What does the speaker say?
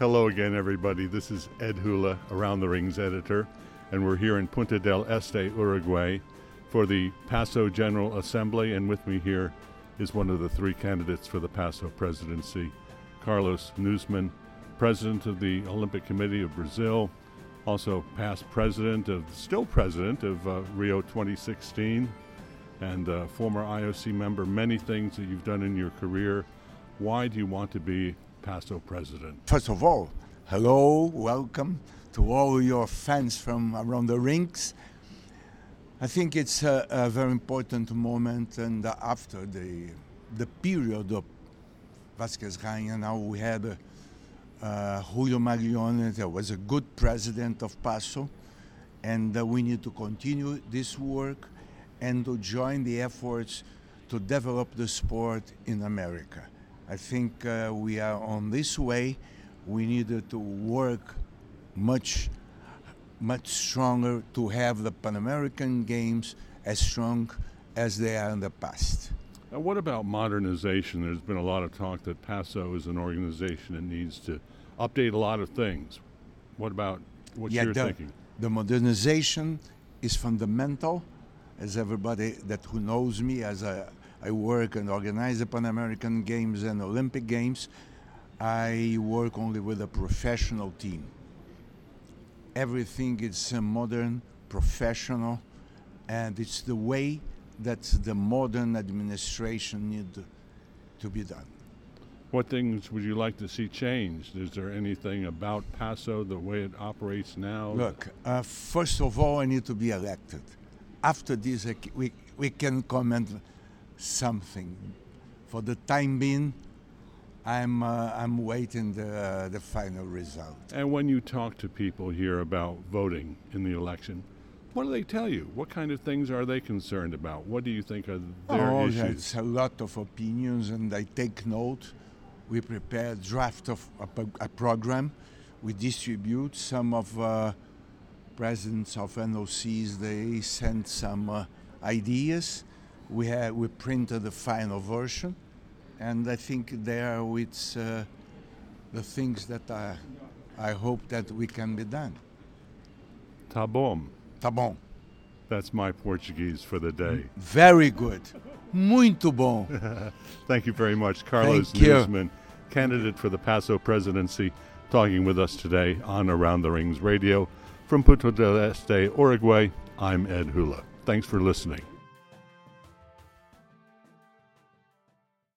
Hello again, everybody. This is Ed Hula, Around the Rings editor, and we're here in Punta del Este, Uruguay, for the PASO General Assembly. And with me here is one of the three candidates for the PASO presidency, Carlos Nuzman, president of the Olympic Committee of Brazil, also past president of, still president of uh, Rio 2016, and uh, former IOC member. Many things that you've done in your career. Why do you want to be PASO president? First of all, hello, welcome to all your fans from around the rings. I think it's a, a very important moment, and after the the period of Vázquez Raña, now we had uh, uh, Julio Maglione, that was a good president of PASO, and uh, we need to continue this work and to join the efforts to develop the sport in America. I think uh, we are on this way. We needed to work much, much stronger to have the Pan American Games as strong as they are in the past. Now, what about modernization? There's been a lot of talk that PASO is an organization that needs to update a lot of things. What about what's yeah, your the, thinking? The modernization is fundamental, as everybody that who knows me as a I work and organize the Pan American Games and Olympic Games. I work only with a professional team. Everything is modern, professional, and it's the way that the modern administration need to be done. What things would you like to see changed? Is there anything about PASO, the way it operates now? Look, uh, first of all, I need to be elected. After this, we, we can comment something. For the time being, I'm uh, I'm waiting the uh, the final result. And when you talk to people here about voting in the election, what do they tell you? What kind of things are they concerned about? What do you think are their oh, issues? There's a lot of opinions, and I take note. We prepare a draft of a, a program. We distribute some of uh, presidents of NOCs. They send some uh, ideas we have we printed the final version, and I think there it's uh, the things that I, I hope that we can be done. Tá bom. Tá bom. That's my Portuguese for the day. Very good. Muito bom. Thank you very much, Carlos Thank you. Candidate for the PASO presidency, talking with us today on Around the Rings Radio. From Punta del Este, Uruguay, I'm Ed Hula. Thanks for listening.